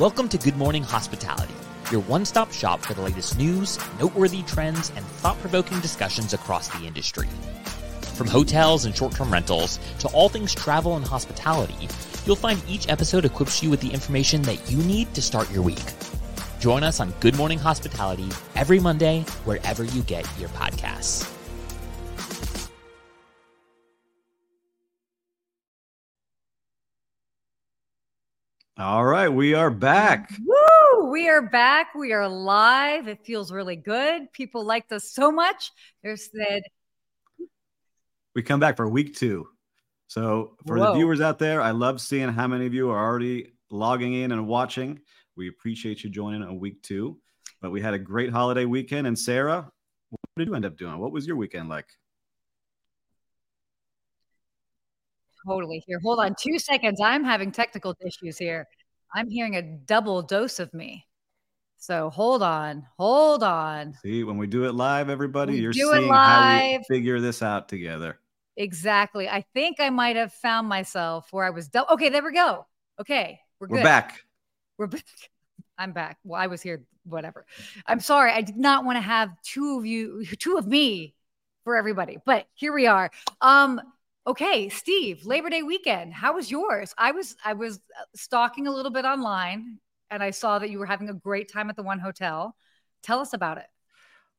Welcome to Good Morning Hospitality, your one stop shop for the latest news, noteworthy trends, and thought provoking discussions across the industry. From hotels and short term rentals to all things travel and hospitality, you'll find each episode equips you with the information that you need to start your week. Join us on Good Morning Hospitality every Monday, wherever you get your podcasts. All right, we are back. Woo! We are back. We are live. It feels really good. People liked us so much. They said We come back for week two. So, for Whoa. the viewers out there, I love seeing how many of you are already logging in and watching. We appreciate you joining on week two. But we had a great holiday weekend. And Sarah, what did you end up doing? What was your weekend like? Totally here. Hold on two seconds. I'm having technical issues here. I'm hearing a double dose of me. So hold on. Hold on. See, when we do it live, everybody, We you're seeing how we figure this out together. Exactly. I think I might have found myself where I was. dou- okay, there we go. Okay, we're good. We're back. We're back. I'm back. Well, I was here, whatever. I'm sorry. I did not want to have two of you, two of me for everybody, but here we are. Um, okay, Steve, Labor Day weekend. How was yours? I was I was uh, stalking a little bit online and I saw that you were having a great time at the one hotel. Tell us about it.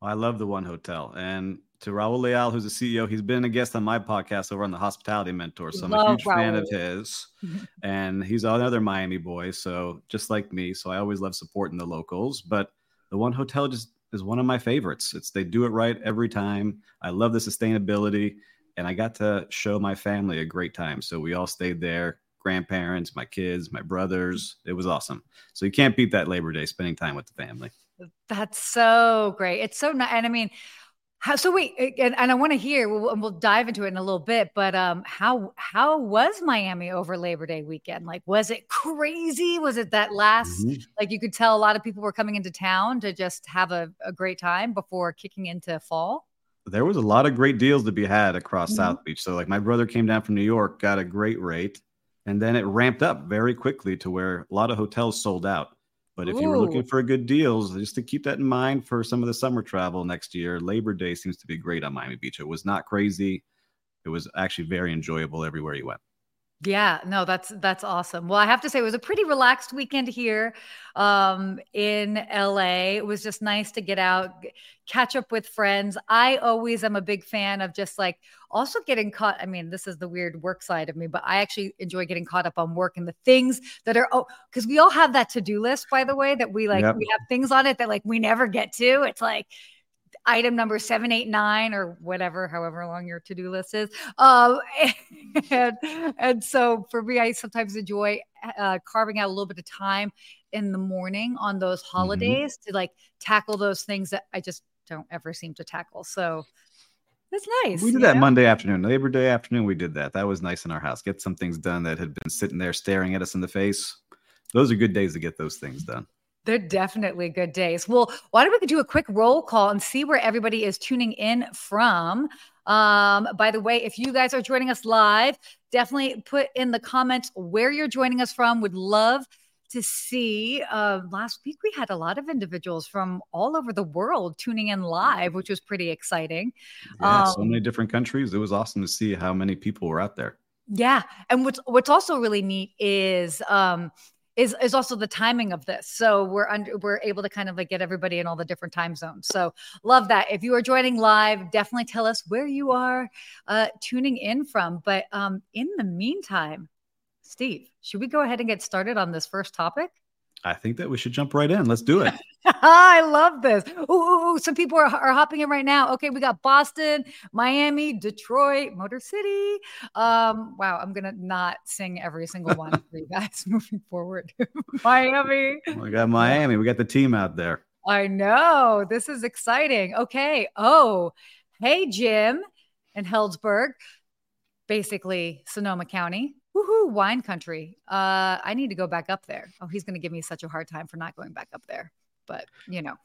I love the One Hotel. And to Raul Leal, who's the CEO, he's been a guest on my podcast over on the Hospitality Mentor. So I'm a huge fan of his. and he's another Miami boy. So just like me. So I always love supporting the locals. But the One Hotel just is one of my favorites. It's they do it right every time. I love the sustainability. And I got to show my family a great time. So we all stayed there. Grandparents, my kids, my brothers. It was awesome. So you can't beat that Labor Day spending time with the family. That's so great. It's so nice. And I mean, how, so wait, and, and I want to hear, we'll, we'll dive into it in a little bit, but um, how, how was Miami over Labor Day weekend? Like, was it crazy? Was it that last, Mhm. like you could tell a lot of people were coming into town to just have a, a great time before kicking into fall? There was a lot of great deals to be had across Mhm. South Beach. So like my brother came down from New York, got a great rate, and then it ramped up very quickly to where a lot of hotels sold out. But if you were looking for good deals, just to keep that in mind for some of the summer travel next year, Labor Day seems to be great on Miami Beach. It was not crazy. It was actually very enjoyable everywhere you went. Yeah, no, that's that's awesome. Well, I have to say it was a pretty relaxed weekend here um in LA. It was just nice to get out, catch up with friends. I always am a big fan of just like also getting caught. I mean, this is the weird work side of me, but I actually enjoy getting caught up on work and the things that are oh, because we all have that to-do list, by the way, that we like Yep. we have things on it that like we never get to. It's like item number 789 or whatever however long your to-do list is um and, and so for me i sometimes enjoy uh, carving out a little bit of time in the morning on those holidays to like tackle those things that i just don't ever seem to tackle so that's nice We did that know? Monday afternoon, Labor Day afternoon. We did that. That was nice in our house. Get some things done that had been sitting there staring at us in the face. Those are good days to get those things done. They're definitely good days. Well, why don't we do a quick roll call and see where everybody is tuning in from? Um, by the way, if you guys are joining us live, definitely put in the comments where you're joining us from. Would love to see. Uh, last week we had a lot of individuals from all over the world tuning in live, which was pretty exciting. Yeah, so Um, many different countries. It was awesome to see how many people were out there. Yeah, and what's what's also really neat is um is is also the timing of this. So we're under we're able to kind of like get everybody in all the different time zones. So love that. If you are joining live, definitely tell us where you are uh tuning in from. But um in the meantime, Steve, should we go ahead and get started on this first topic? I think that we should jump right in. Let's do it. I love this. Ooh, ooh, ooh, some people are, are hopping in right now. Okay, we got Boston, Miami, Detroit, Motor City. Um, wow, I'm gonna not sing every single one for you guys moving forward. Miami. we got Miami. We got the team out there. I know this is exciting. Okay. Oh, hey, Jim in Healdsburg, basically Sonoma County. Woohoo, wine country. Uh, I need to go back up there. Oh, he's going to give me such a hard time for not going back up there. But you know,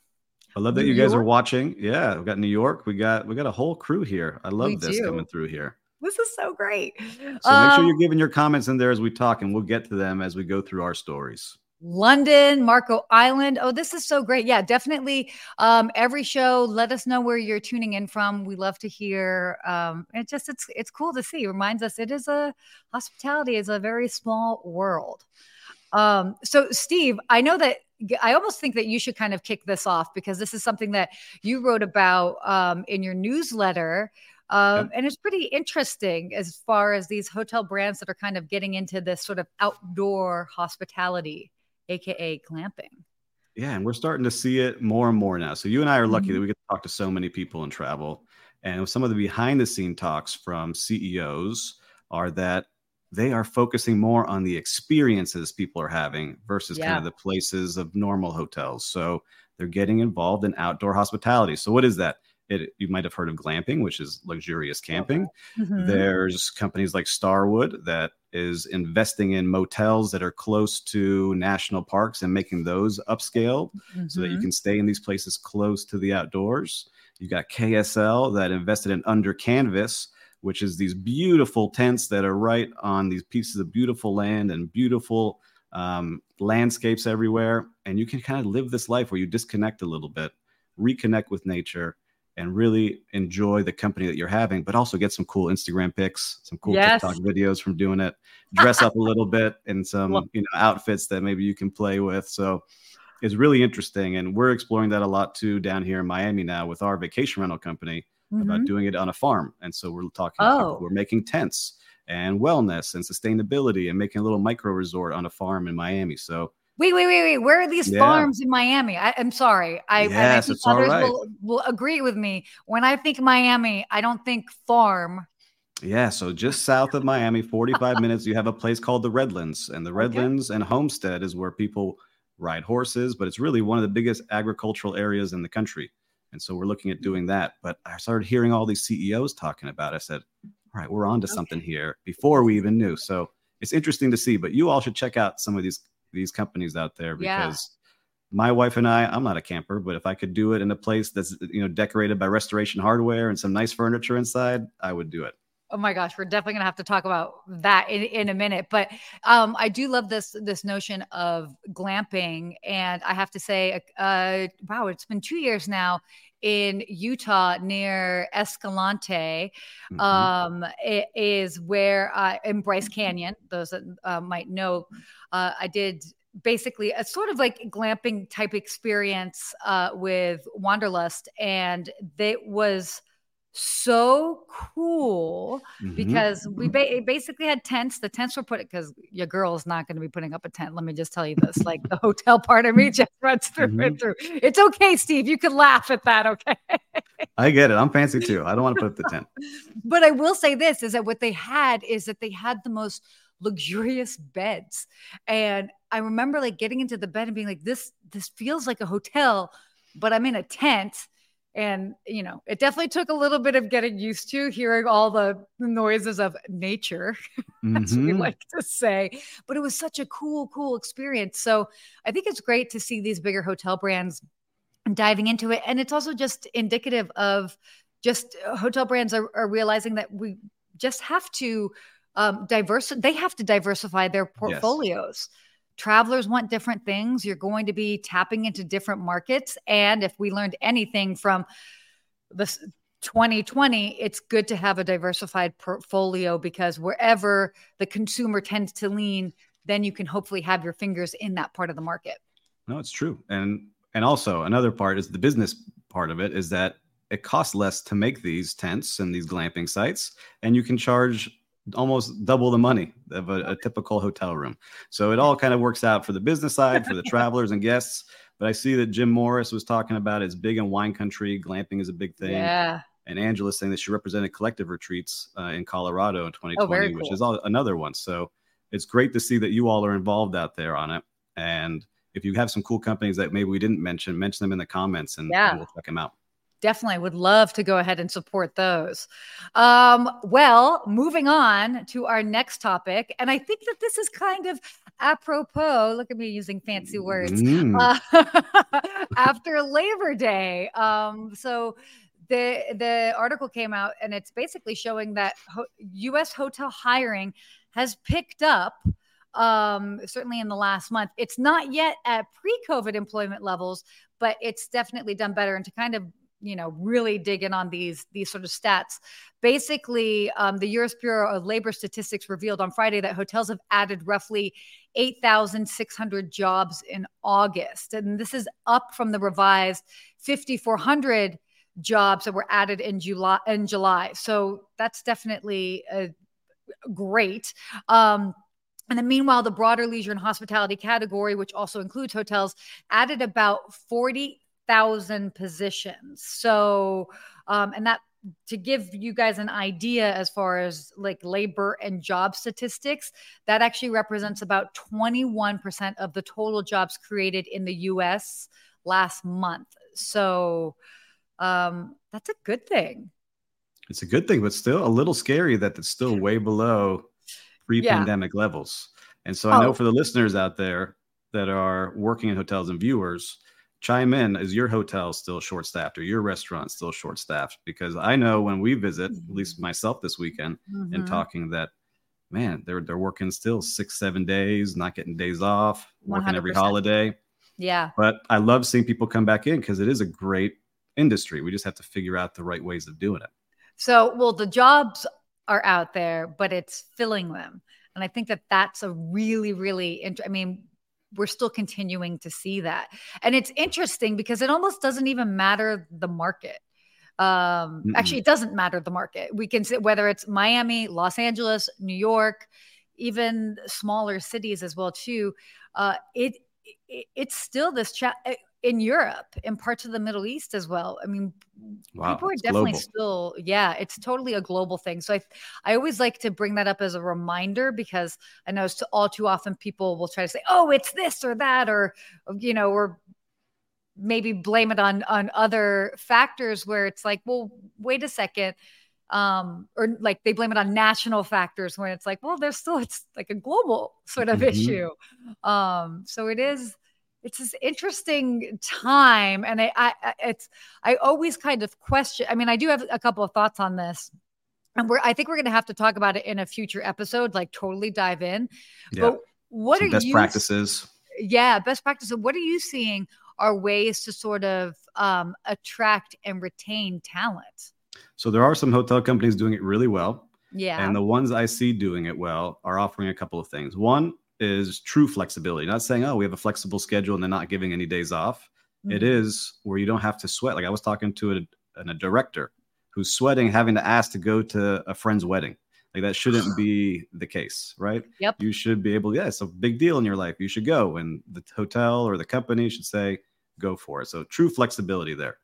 I love that New you guys are watching. Yeah, we got New York. We got we got a whole crew here. I love We this do. coming through here. this is so great. So make sure Um, you're giving your comments in there as we talk, and we'll get to them as we go through our stories. London, Marco Island. Oh, this is so great. Yeah, definitely. Um, every show, let us know where you're tuning in from. We love to hear. Um, it just it's it's cool to see. It reminds us it is a hospitality is a very small world. Um, so Steve, I know that I almost think that you should kind of kick this off because this is something that you wrote about um, in your newsletter. Um. And it's pretty interesting as far as these hotel brands that are kind of getting into this sort of outdoor hospitality aka glamping. Yeah, and we're starting to see it more and more now. So you and I are lucky mm-hmm. that we get to talk to so many people in travel. And some of the behind the scene talks from CEOs are that they are focusing more on the experiences people are having versus yeah. kind of the places of normal hotels. So they're getting involved in outdoor hospitality. So what is that? It, you might have heard of glamping, which is luxurious camping. Mm-hmm. There's companies like Starwood that is investing in motels that are close to national parks and making those upscale mm-hmm. so that you mm-hmm. can stay in these places close to the outdoors. You've got KSL that invested in Under Canvas, which is these beautiful tents that are right on these pieces of beautiful land and beautiful um, landscapes everywhere. And you can kind of live this life where you disconnect a little bit, reconnect with nature, and really enjoy the company that you're having, but also get some cool Instagram pics, some cool yes. TikTok videos from doing it. Dress up a little bit in some you know outfits that maybe you can play with. So it's really interesting, and we're exploring that a lot too down here in Miami now with our vacation rental company mm-hmm. about doing it on a farm. And so we're talking oh. we're making tents and wellness and sustainability and making a little micro resort on a farm in Miami. So Wait, wait, wait, wait. Where are these yeah. farms in Miami? I, am sorry. I, yes, I think others right. will, will agree with me. When I think Miami, I don't think farm. Yeah, so just south of Miami, 45 minutes, you have a place called the Redlands. And the Redlands okay. and Homestead is where people ride horses, but it's really one of the biggest agricultural areas in the country. And so we're looking at doing mm-hmm. that. But I started hearing all these CEOs talking about it. I said, all right, we're on to okay. something here before we even knew. So it's interesting to see, but you all should check out some of these these companies out there because yeah. my wife and I, I'm not a camper, but if I could do it in a place that's you know decorated by restoration hardware and some nice furniture inside, I would do it. Oh my gosh, we're definitely gonna have to talk about that in, in a minute. But um, I do love this this notion of glamping, and I have to say, uh, wow, it's been two years now in Utah near Escalante. Mm-hmm. Um, it is where uh, in Bryce Canyon. Those that uh, might know, uh, I did basically a sort of like glamping type experience uh, with Wanderlust, and it was so cool mm-hmm. because we ba- basically had tents. The tents were put because your girl is not going to be putting up a tent. Let me just tell you this: like the hotel part of me just runs through mm-hmm. and through. It's okay, Steve. You can laugh at that. Okay. I get it. I'm fancy too. I don't want to put up the tent. but I will say this: is that what they had is that they had the most luxurious beds, and I remember like getting into the bed and being like, "This this feels like a hotel." But I'm in a tent and you know it definitely took a little bit of getting used to hearing all the noises of nature mm-hmm. as we mm-hmm. like to say but it was such a cool cool experience so i think it's great to see these bigger hotel brands diving into it and it's also just indicative of just uh, hotel brands are, are realizing that we just have to um, diverse they have to diversify their portfolios yes travelers want different things. You're going to be tapping into different markets. And if we learned anything from this 2020, it's good to have a diversified portfolio because wherever the consumer tends to lean, then you can hopefully have your fingers in that part of the market. No, it's true. And and also another part is the business part of it is that it costs less to make these tents and these glamping sites and you can charge almost double the money of a, a, typical hotel room. So it all kind of works out for the business side, for the travelers and guests. But I see that Jim Morris was talking about it's big in wine country. Glamping is a big thing. Yeah. And Angela's saying that she represented collective retreats uh, in Colorado in 2020, oh, cool. which is all, another one. So it's great to see that you all are involved out there on it. And if you have some cool companies that maybe we didn't mention, mention them in the comments and, yeah. and we'll check them out definitely would love to go ahead and support those. Um, well, moving on to our next topic, and I think that this is kind of apropos. Look at me using fancy words. Mm. Uh, after Labor Day, um, so the the article came out, and it's basically showing that ho- U.S. hotel hiring has picked up um, certainly in the last month. It's not yet at pre COVID employment levels, but it's definitely done better. And to kind of you know really dig in on these these sort of stats. Basically um, the us bureau of labor statistics revealed on friday that hotels have added roughly 8600 jobs in august. And this is up from the revised 5400 jobs that were added in july in july. So that's definitely a great. Um, and then, meanwhile, the broader leisure and hospitality category, which also includes hotels, added about 40 thousand positions. So, um, and that to give you guys an idea as far as like labor and job statistics, that actually represents about 21% of the total jobs created in the US last month. So, um, that's a good thing. It's a good thing, but still a little scary that it's still way below pre pandemic yeah. levels. And so I know oh. for the listeners out there that are working in hotels and viewers, chime in is your hotel still short staffed or your restaurant still short staffed because i know when we visit at least mm-hmm. myself this weekend mm-hmm. and talking that man they're they're working still six seven days not getting days off working 100%. every holiday yeah but i love seeing people come back in because it is a great industry we just have to figure out the right ways of doing it so well the jobs are out there but it's filling them and i think that that's a really really int- i mean we're still continuing to see that. And it's interesting because it almost doesn't even matter the market. Um, mm actually, it doesn't matter the market. We can say whether it's Miami, Los Angeles, New York, even smaller cities as well too. Uh, it, it it's still this chat in Europe, in parts of the Middle East as well. I mean, wow, people are definitely global. still, yeah, it's totally a global thing. So I, I always like to bring that up as a reminder because I know it's all too often people will try to say, oh, it's this or that, or, you know, or maybe blame it on on other factors where it's like, well, wait a second. Um, or like they blame it on national factors when it's like, well, there's still it's like a global sort of mm-hmm. issue. Um, so it is it's this interesting time and I, I it's i always kind of question i mean i do have a couple of thoughts on this and we're i think we're going to have to talk about it in a future episode like totally dive in. Yeah. but what Some are best you practices. yeah best practices. What are you seeing are ways to sort of um, attract and retain talent? So there are some hotel companies doing it really well yeah. and the ones i see doing it well are offering a couple of things. One is true flexibility. Not saying, oh, we have a flexible schedule and they're not giving any days off. Mm-hmm. It is where you don't have to sweat. Like I was talking to a, a director who's sweating having to ask to go to a friend's wedding. Like that shouldn't be the case, right? Yep. You should be able, yeah, it's a big deal in your life. You should go. And the hotel or the company should say, go for it. So true flexibility there.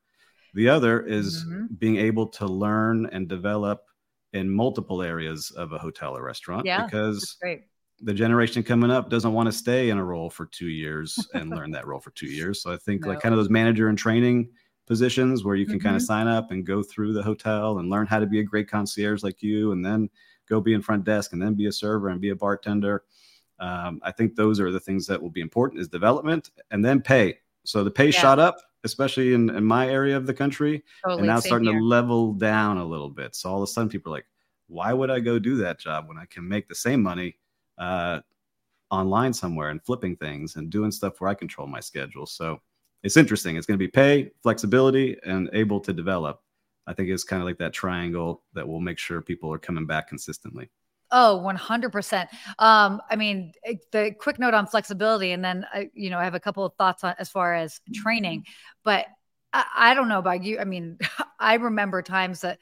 The other is mm-hmm. being able to learn and develop in multiple areas of a hotel or restaurant yeah, because the generation coming up doesn't want to stay in a role for two years and learn that role for two years. So I think no. like kind of those manager and training positions where you can mm-hmm. kind of sign up and go through the hotel and learn how to be a great concierge like you, and then go be in front desk and then be a server and be a bartender. Um, I think those are the things that will be important is development and then pay. So the pay yeah. shot up, especially in, in my area of the country, totally. and now starting here. to level down a little bit. So all of a sudden people are like, why would I go do that job when I can make the same money uh, online somewhere and flipping things and doing stuff where I control my schedule. So it's interesting. It's going to be pay, flexibility, and able to develop. I think it's kind of like that triangle that will make sure people are coming back consistently. Oh, 100%. Um, I mean, eh, the quick note on flexibility, and then, I, you know, I have a couple of thoughts on as far as training, but I, I don't know about you. I mean, I remember times that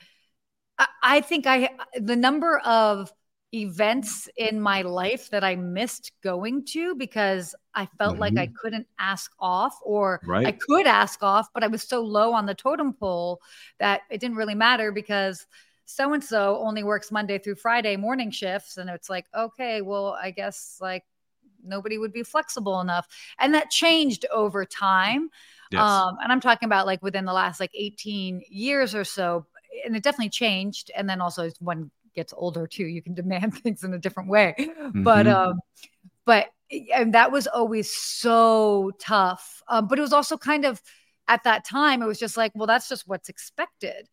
I, I think I, the number of events in my life that I missed going to because I felt mm-hmm. like I mm-hmm. couldn't ask off or right. I could ask off, but I was so low on the totem pole that it didn't really matter because so and so only works Monday through Friday morning shifts. And it's like, okay, well, I guess like nobody would be flexible enough. And that changed over time. Yes. Um, and I'm talking about like within the last like 18 years or so. And it definitely changed. And then also one gets older too you can demand things in a different way. Mm-hmm. but um but and that was always so tough. Um, but it was also kind of at that time it was just like well that's just what's expected.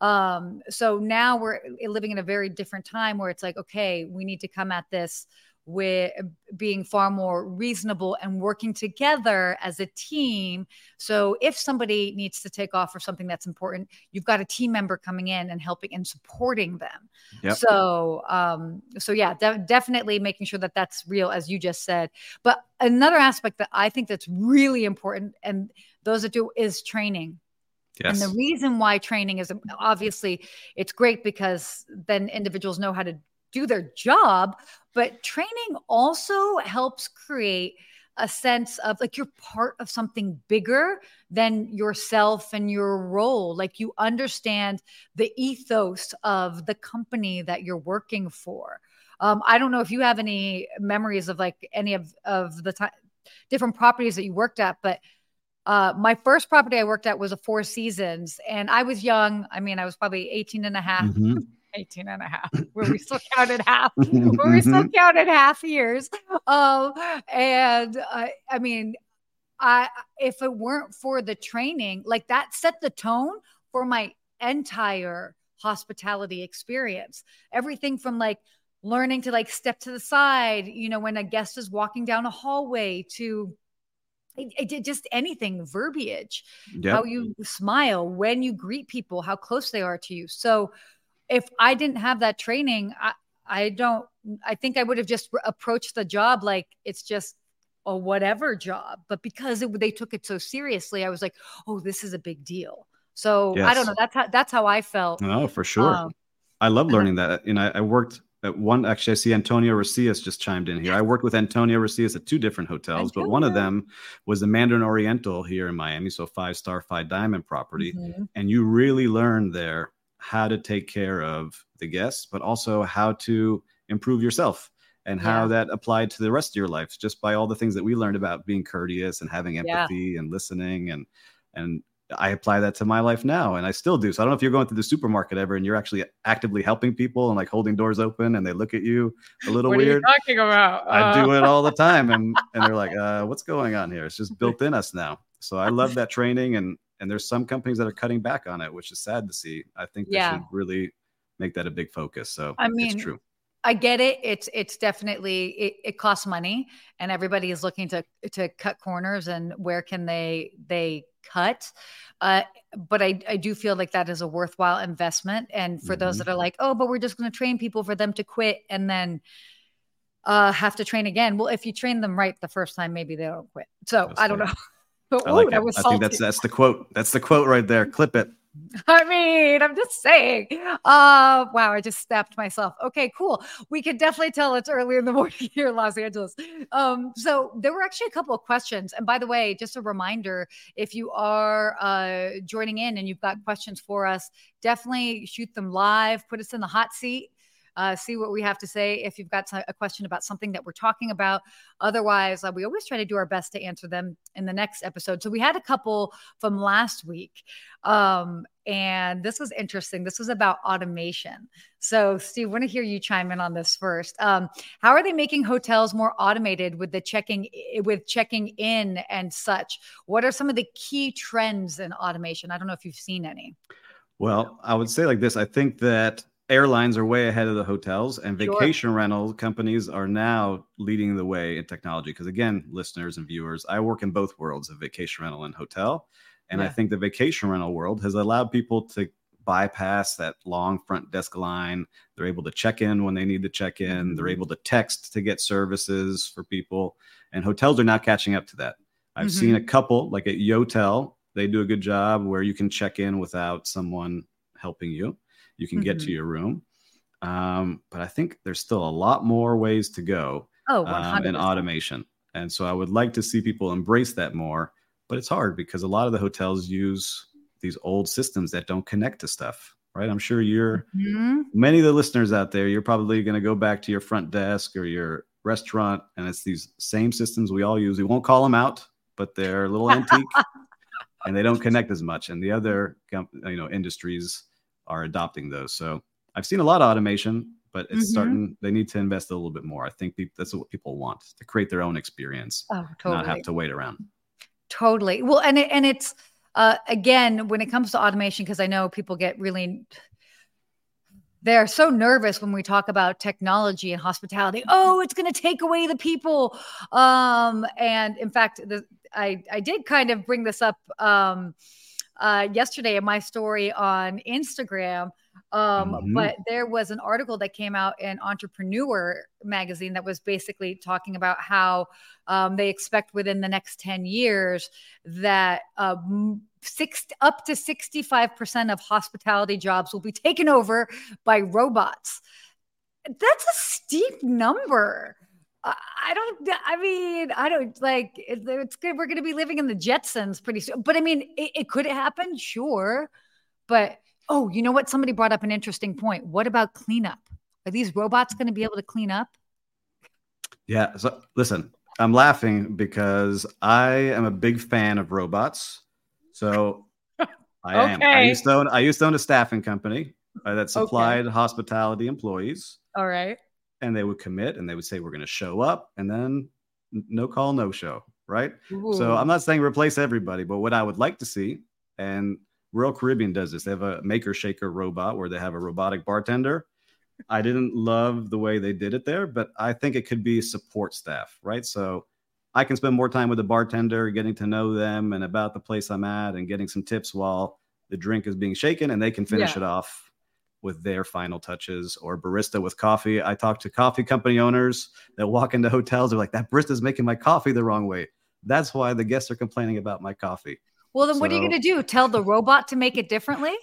Um so now we're living in a very different time where it's like okay we need to come at this with being far more reasonable and working together as a team. So if somebody needs to take off for something that's important, you've got a team member coming in and helping and supporting them. Yep. So, um, so yeah, de- definitely making sure that that's real, as you just said. But another aspect that I think that's really important, and those that do, is training. Yes. And the reason why training is obviously it's great because then individuals know how to do their job, but training also helps create a sense of like you're part of something bigger than yourself and your role. Like you understand the ethos of the company that you're working for. Um, I don't know if you have any memories of like any of, of the time different properties that you worked at, but uh, my first property I worked at was a Four Seasons, and I was young. I mean, I was probably 18 and a half. Mm-hmm. 18 and a half, where we still counted half, where we still counted half years. Um, and uh, I mean, I if it weren't for the training, like that set the tone for my entire hospitality experience. Everything from like learning to like step to the side, you know, when a guest is walking down a hallway to it, it, just anything verbiage yep. how you smile when you greet people how close they are to you so if I didn't have that training, I, I don't, I think I would have just approached the job like it's just a whatever job. But because it, they took it so seriously, I was like, oh, this is a big deal. So yes. I don't know. That's how, that's how I felt. No, for sure. Um, I love learning that. You know, I worked at one, actually, I see Antonio Racias just chimed in here. I worked with Antonio Racias at two different hotels, Antonio. but one of them was the Mandarin Oriental here in Miami. So five star, five diamond property. Mm-hmm. And you really learned there how to take care of the guests, but also how to improve yourself and how yeah. that applied to the rest of your life just by all the things that we learned about being courteous and having empathy yeah. and listening and and I apply that to my life now and I still do. So I don't know if you're going through the supermarket ever and you're actually actively helping people and like holding doors open and they look at you a little what weird. talking about? Uh... I do it all the time and and they're like, uh, what's going on here? It's just built in us now. So I love that training and and there's some companies that are cutting back on it, which is sad to see. I think they yeah. should really make that a big focus. So I mean, it's true. I get it. It's it's definitely it, it costs money, and everybody is looking to to cut corners and where can they they cut. Uh, but I, I do feel like that is a worthwhile investment. And for mm-hmm. those that are like, oh, but we're just going to train people for them to quit and then uh, have to train again. Well, if you train them right the first time, maybe they don't quit. So That's I don't right. know. But, I, like ooh, I think that's that's the quote. That's the quote right there. Clip it. I mean, I'm just saying. Uh, wow, I just snapped myself. Okay, cool. We can definitely tell it's early in the morning here in Los Angeles. Um, so there were actually a couple of questions. And by the way, just a reminder, if you are uh, joining in and you've got questions for us, definitely shoot them live. Put us in the hot seat uh, see what we have to say if you've got a question about something that we're talking about. Otherwise, uh, we always try to do our best to answer them in the next episode. So we had a couple from last week. Um, and this was interesting. This was about automation. So, Steve, I want to hear you chime in on this first. Um, how are they making hotels more automated with the checking with checking in and such? What are some of the key trends in automation? I don't know if you've seen any. Well, I would say like this. I think that airlines are way ahead of the hotels and vacation sure. rental companies are now leading the way in technology because again listeners and viewers i work in both worlds of vacation rental and hotel and yeah. i think the vacation rental world has allowed people to bypass that long front desk line they're able to check in when they need to check in mm-hmm. they're able to text to get services for people and hotels are now catching up to that i've mm-hmm. seen a couple like at yotel they do a good job where you can check in without someone helping you you can mm-hmm. get to mm-hmm. your room. Um, but I think there's still a lot more ways to go oh, um, in automation. And so I would like to see people embrace that more, but it's hard because a lot of the hotels use these old systems that don't connect to stuff, right? I'm sure you're mm-hmm. many of the listeners out there, you're probably going to go back to your front desk or your restaurant, and it's these same systems we all use. We won't call them out, but they're a little antique and they don't connect as much. And the other, you know, industries are adopting those. So I've seen a lot of automation, but it's mm-hmm. starting. They need to invest a little bit more. I think that's what people want to create their own experience, oh, totally. not have to wait around. Totally. Well, and it, and it's uh, again when it comes to automation, because I know people get really they're so nervous when we talk about technology and hospitality. Oh, it's going to take away the people. Um, and in fact, the, I I did kind of bring this up um, uh, yesterday in my story on Instagram. Um, mm-hmm. But there was an article that came out in Entrepreneur magazine that was basically talking about how um, they expect within the next 10 years that uh, six up to 65% of hospitality jobs will be taken over by robots. That's a steep number. I don't, I mean, I don't like it's good. We're going to be living in the Jetsons pretty soon. But I mean, it, it could happen, sure. But oh, you know what? Somebody brought up an interesting point. What about cleanup? Are these robots going to be able to clean up? Yeah. So listen, I'm laughing because I am a big fan of robots. So I okay. am. I used to own, I used to own a staffing company uh, that supplied okay. hospitality employees. All right. And they would commit and they would say, we're going to show up and then no call, no show. Right. Ooh. So I'm not saying replace everybody, but what I would like to see, and Royal Caribbean does this, they have a Makr Shakr robot where they have a robotic bartender. I didn't love the way they did it there, but I think it could be support staff, right? So I can spend more time with the bartender, getting to know them and about the place I'm at and getting some tips while the drink is being shaken and they can finish yeah. it off with their final touches or barista with coffee. I talk to coffee company owners that walk into hotels. They're like, that barista's making my coffee the wrong way. That's why the guests are complaining about my coffee. Well, then so, what are you going to do? Tell the robot to make it differently?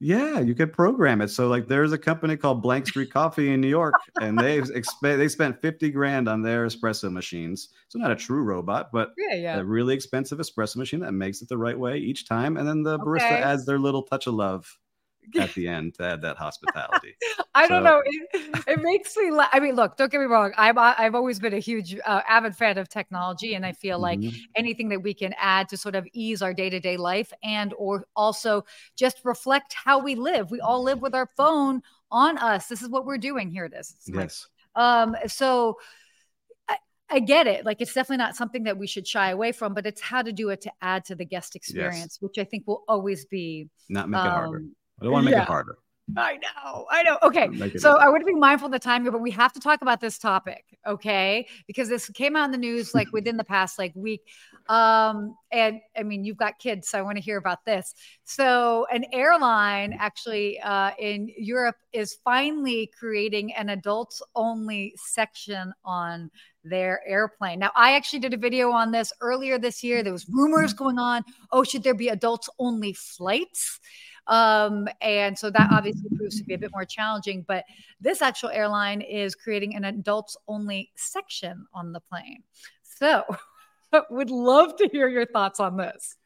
Yeah, you could program it. So like there's a company called Blank Street Coffee in New York and they've exp- they spent 50 grand on their espresso machines. So not a true robot, but yeah, yeah. a really expensive espresso machine that makes it the right way each time and then the barista okay. adds their little touch of love at the end to add that hospitality. I so. don't know. It, it makes me. La- I mean, look, don't get me wrong. I'm I've always been a huge uh, avid fan of technology, and I feel like mm-hmm. anything that we can add to sort of ease our day to day life and or also just reflect how we live. We all live with our phone on us. This is what we're doing here. This. yes. Like, um. So. I get it. Like it's definitely not something that we should shy away from, but it's how to do it to add to the guest experience, yes. which I think will always be not make um, it harder. I don't want to make yeah. it harder. I know, I know. Okay, so I want to be mindful of the time here, but we have to talk about this topic, okay? Because this came out in the news like within the past like week, um, and I mean you've got kids, so I want to hear about this. So, an airline actually uh, in Europe is finally creating an adults-only section on their airplane. Now, I actually did a video on this earlier this year. There was rumors going on. Oh, should there be adults-only flights? Um, and so that obviously proves to be a bit more challenging. But this actual airline is creating an adults only section on the plane. So would love to hear your thoughts on this.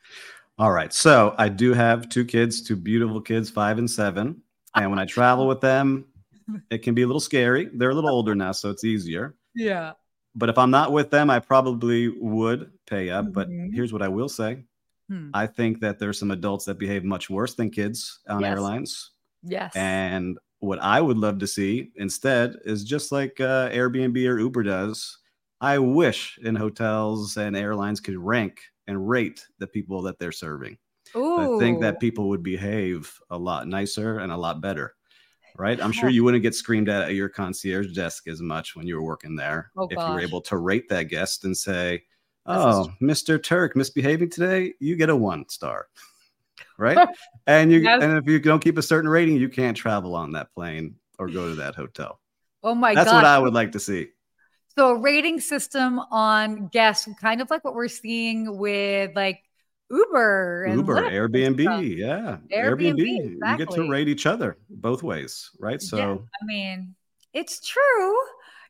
All right. So I do have two kids, two beautiful kids, five and seven. And when I travel with them, it can be a little scary. They're a little older now, so it's easier. Yeah. But if I'm not with them, I probably would pay up. Mm-hmm. But here's what I will say Hmm. I think that there's some adults that behave much worse than kids on yes. airlines. Yes. And what I would love to see instead is just like uh, Airbnb or Uber does. I wish in hotels and airlines could rank and rate the people that they're serving. Ooh. I think that people would behave a lot nicer and a lot better. Right. I'm sure you wouldn't get screamed at at your concierge desk as much when you were working there oh, if gosh. you were able to rate that guest and say, oh, Mr. Turk misbehaving today, you get a one star. Right. and you yes. and if you don't keep a certain rating, you can't travel on that plane or go to that hotel. Oh my god. That's what I would like to see. So a rating system on guests, kind of like what we're seeing with like Uber Uber, Airbnb, yeah. Airbnb. Airbnb. Exactly. You get to rate each other both ways, right? So yeah, I mean, it's true.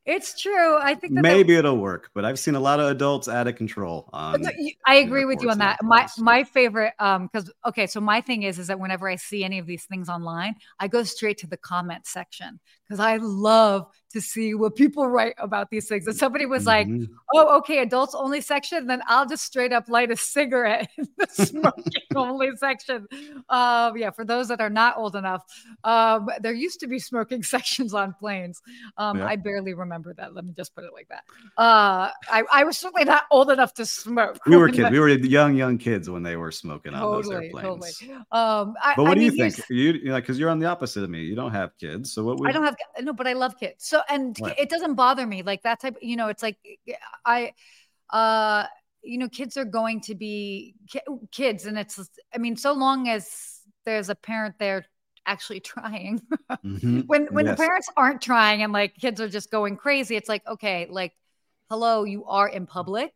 It's true. I think maybe that, it'll work, but I've seen a lot of adults out of control. On, I agree with you on that. My my favorite, um, because okay, so my thing is, is that whenever I see any of these things online, I go straight to the comment section because I love to see what people write about these things. And somebody was Mhm. like, "Oh, okay, adults only section." Then I'll just straight up light a cigarette in the smoking only section. Um, yeah, for those that are not old enough, um, there used to be smoking sections on planes. Um, Yeah. I barely remember that. Let me just put it like that. Uh, I, I was certainly not old enough to smoke. we were kids. We were young, young kids when they were smoking on those airplanes. totally. Um, I, But what I do you think? You, you know, because you're on the opposite of me. You don't have kids, so what would I don't have no, but I love kids. So and Right. it doesn't bother me like that type. You know, it's like I, uh, you know, kids are going to be ki- kids, and it's. I mean, so long as there's a parent there actually trying. Mhm. when when Yes. the parents aren't trying and like kids are just going crazy, it's like okay, like hello, you are in public.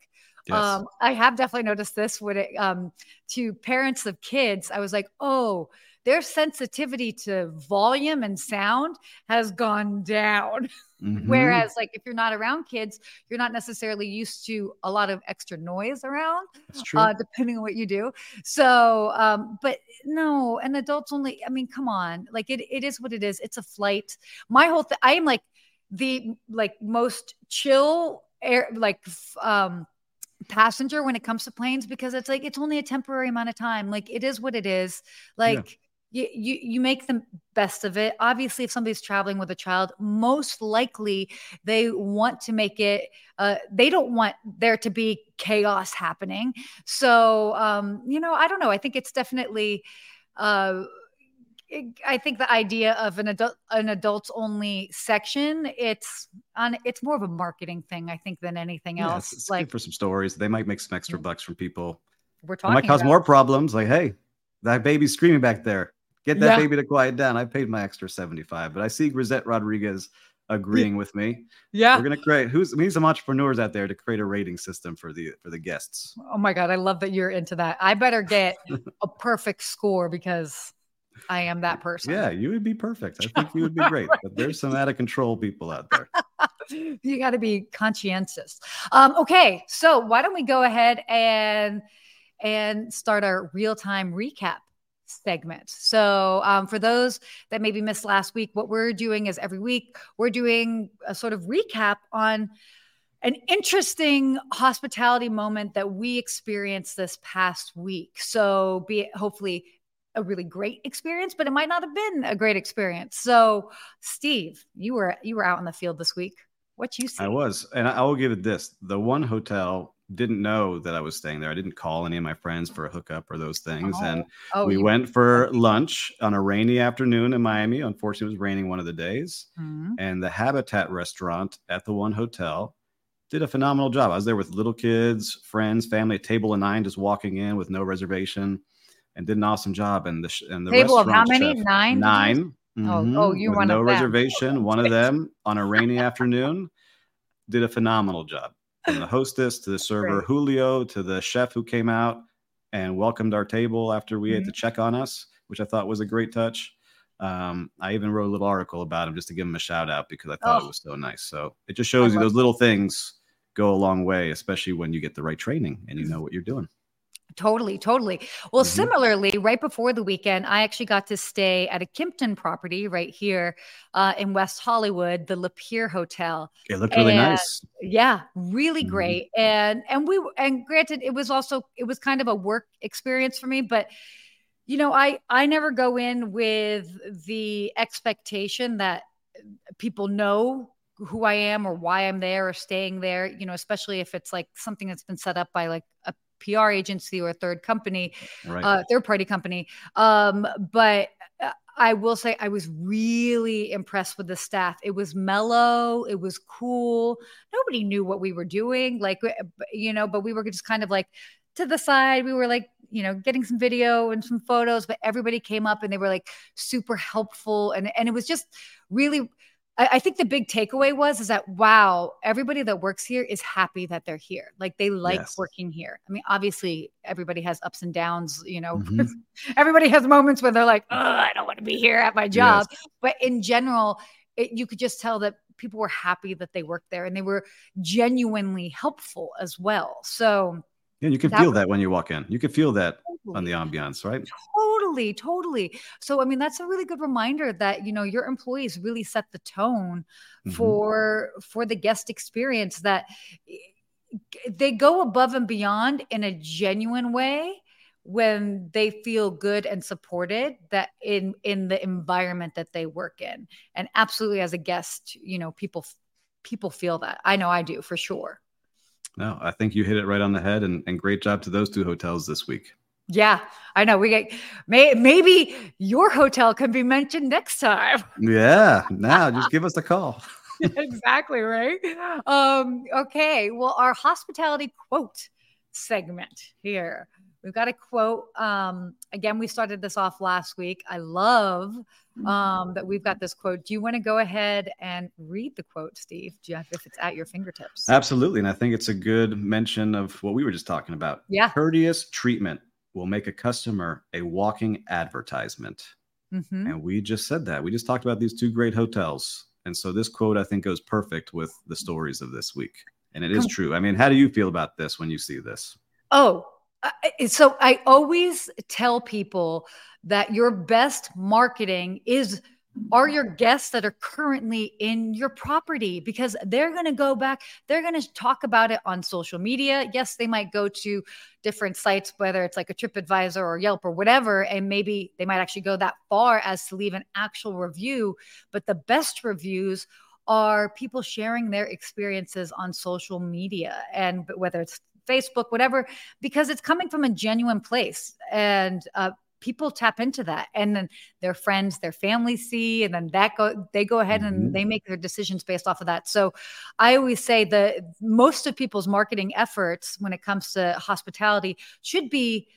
Yes. Um, I have definitely noticed this when it um to parents of kids. I was like, oh, their sensitivity to volume and sound has gone down. Mhm. Whereas, like, if you're not around kids, you're not necessarily used to a lot of extra noise around, that's true. uh, depending on what you do. So, um, but no, and adults only, I mean, come on, like, it, it is what it is. It's a flight. My whole thing, I am like the like most chill air, like, um, passenger when it comes to planes because it's like it's only a temporary amount of time like it is what it is like you, you you make the best of it obviously if somebody's traveling with a child most likely they want to make it uh, they don't want there to be chaos happening so um you know i don't know i think it's definitely uh it- I think the idea of an adult an adults only section it's on it's more of a marketing thing I think than anything Yeah, else it's, it's like for some stories. They might make some extra bucks from people. we're It talking might cause about. more problems. Like, hey, that baby's screaming back there. Get that Yeah. baby to quiet down. I paid my extra 75. But I see Grisette Rodriguez agreeing with me. yeah We're gonna create who's we need some entrepreneurs out there to create a rating system for the for the guests. Oh my god, I love that you're into that. I better get a perfect score because I am that person. Yeah, you would be perfect. I think you would be great. But there's some out of control people out there. you got to be conscientious. Um, okay, so why don't we go ahead and and start our real time recap segment. So um, for those that maybe missed last week, what we're doing is every week we're doing a sort of recap on an interesting hospitality moment that we experienced this past week. So be it hopefully a really great experience, but it might not have been a great experience. So Steve, you were you were out in the field this week. What you see? I was, and I I will give it this: the one hotel didn't know that I was staying there. I didn't call any of my friends for a hookup or those things, and oh, we went for lunch on a rainy afternoon in Miami. Unfortunately, it was raining one of the days, Mhm. and the Habitat restaurant at the one hotel did a phenomenal job. I was there with little kids, friends, family, a table of nine, just walking in with no reservation, and did an awesome job. And the sh- and the Table of how many? chef- Nine? Nine. Oh, Mhm, oh, you with one no of them. reservation. One of them on a rainy afternoon did a phenomenal job. From the hostess to the server Great. Julio to the chef who came out and welcomed our table after we Mm-hmm. had to check on us, which I thought was a great touch. Um, I even wrote a little article about him just to give him a shout out because I thought Oh. it was so nice. So it just shows you those little things go a long way, especially when you get the right training and you know what you're doing. Totally, totally. Well, Mhm. similarly, right before the weekend, I actually got to stay at a Kimpton property right here uh, in West Hollywood, the La Peer Hotel. It looked really And- nice. Yeah, really Mhm. great. And and we and granted, it was also it was kind of a work experience for me, but you know, I I never go in with the expectation that people know who I am or why I'm there or staying there, you know, especially if it's like something that's been set up by like a PR agency or a third company, Right. uh, third party company. Um, but uh, I will say I was really impressed with the staff. It was mellow, it was cool. Nobody knew what we were doing, like, uh, you know, but we were just kind of like to the side. We were like, you know, getting some video and some photos, but everybody came up and they were like super helpful. And, and it was just really, I, I think the big takeaway was is that wow, everybody that works here is happy that they're here. Like they like Yes. working here. I mean, obviously everybody has ups and downs, you know. Mhm. everybody has moments where they're like, oh, I don't want to be here at my job. But in general, it, you could just tell that people were happy that they worked there and they were genuinely helpful as well. So Yeah, you can That feel was- that when you walk in. You can feel that on the ambiance, right? totally Totally, totally. So, I mean, that's a really good reminder that you know your employees really set the tone mm-hmm. for for the guest experience. That they go above and beyond in a genuine way when they feel good and supported that in in the environment that they work in and absolutely as a guest you know people people feel that i know i do for sure no i think you hit it right on the head and, and great job to those two hotels this week yeah i know we get may, maybe your hotel can be mentioned next time yeah now just give us a call exactly right um okay well our hospitality quote segment here We've got a quote. Um, again, we started this off last week. I love um, that we've got this quote. Do you want to go ahead and read the quote, Steve? Jeff, if it's at your fingertips? Absolutely. And I think it's a good mention of what we were just talking about. Yeah. Courteous treatment will make a customer a walking advertisement. Mm-hmm. And we just said that. We just talked about these two great hotels. And so this quote, I think, goes perfect with the stories of this week. And it is true. I mean, how do you feel about this when you see this? Oh, so I always tell people that your best marketing is are your guests that are currently in your property because they're going to go back they're going to talk about it on social media yes they might go to different sites whether it's like a tripadvisor or yelp or whatever and maybe they might actually go that far as to leave an actual review but the best reviews are people sharing their experiences on social media and whether it's Facebook, whatever, because it's coming from a genuine place. And uh, people tap into that and then their friends their family see and then that go they go ahead mm-hmm. and they make their decisions based off of that so i always say that most of people's marketing efforts when it comes to hospitality should be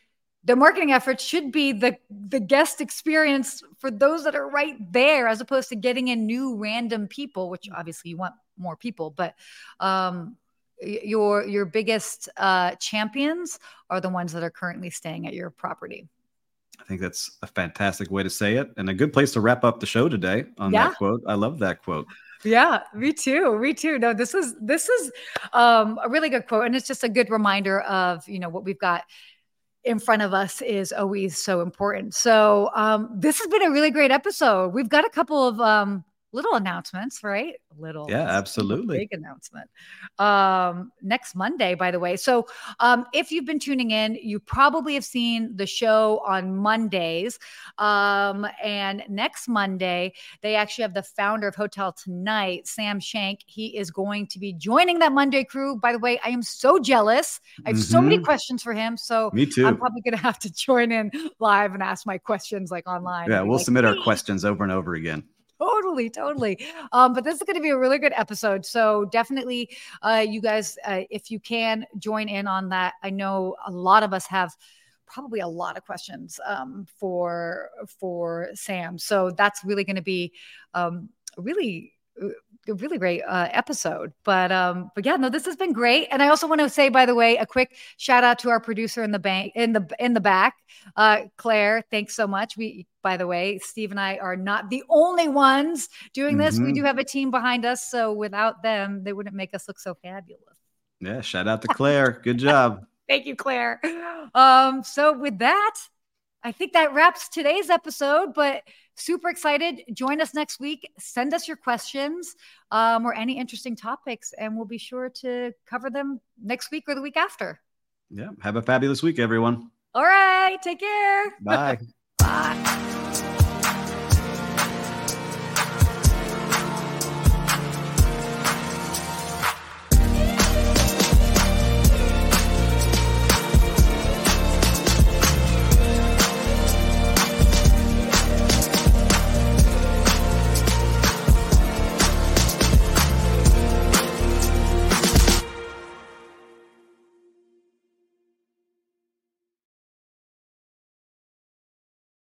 their marketing efforts should be the the guest experience for those that are right there as opposed to getting in new random people which obviously you want more people but um your your biggest uh, champions are the ones that are currently staying at your property. I think that's a fantastic way to say it, and a good place to wrap up the show today on yeah. that quote. I love that quote. Yeah, me too. Me too. No, this is this is um, a really good quote, and it's just a good reminder of you know what we've got in front of us is always so important. So um, this has been a really great episode. We've got a couple of um, little announcements, right? Little. Yeah, absolutely. Big announcement. Um, next Monday, by the way. So um, if you've been tuning in, you probably have seen the show on Mondays. Um, and next Monday, they actually have the founder of Hotel Tonight, Sam Shank. He is going to be joining that Monday crew. By the way, I am so jealous. I have mm-hmm. so many mm-hmm. questions for him. So me too. I'm probably going to have to join in live and ask my questions like online. Yeah, we'll like, submit hey. our questions over and over again totally totally. Um but this is going to be a really good episode so definitely uh you guys uh, if you can join in on that. I know a lot of us have probably a lot of questions um for for sam so that's really going to be um really uh, really great uh, episode. But um, but yeah, no, this has been great. And I also want to say, by the way, a quick shout out to our producer in the bank in the in the back, uh, Claire. Thanks so much. We, by the way, Steve and I are not the only ones doing this. Mm-hmm. We do have a team behind us, so without them, they wouldn't make us look so fabulous. Yeah, shout out to Claire. Good job. Thank you, Claire. Um, so with that, I think that wraps today's episode. But super excited. Join us next week. Send us your questions um, or any interesting topics, and we'll be sure to cover them next week or the week after. Yeah. Have a fabulous week, everyone. All right. Take care. Bye. Bye.